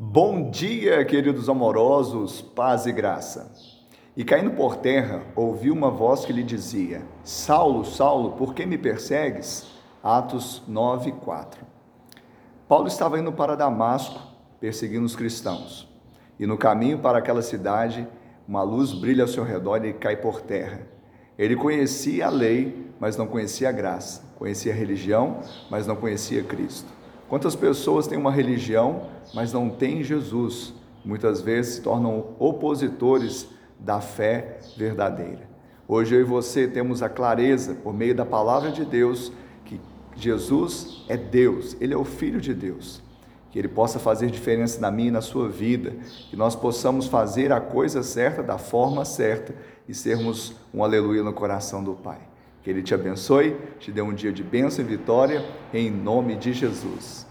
Bom dia, queridos amorosos, paz e graça. E caindo por terra, ouviu uma voz que lhe dizia: Saulo, Saulo, por que me persegues? Atos 9, 4. Paulo estava indo para Damasco, perseguindo os cristãos. E no caminho para aquela cidade, uma luz brilha ao seu redor e cai por terra. Ele conhecia a lei, mas não conhecia a graça. Conhecia a religião, mas não conhecia Cristo. Quantas pessoas têm uma religião, mas não têm Jesus? Muitas vezes se tornam opositores da fé verdadeira. Hoje eu e você temos a clareza, por meio da palavra de Deus, que Jesus é Deus, Ele é o Filho de Deus. Que Ele possa fazer diferença na minha e na sua vida, que nós possamos fazer a coisa certa, da forma certa e sermos um aleluia no coração do Pai. Que Ele te abençoe, te dê um dia de bênção e vitória, em nome de Jesus.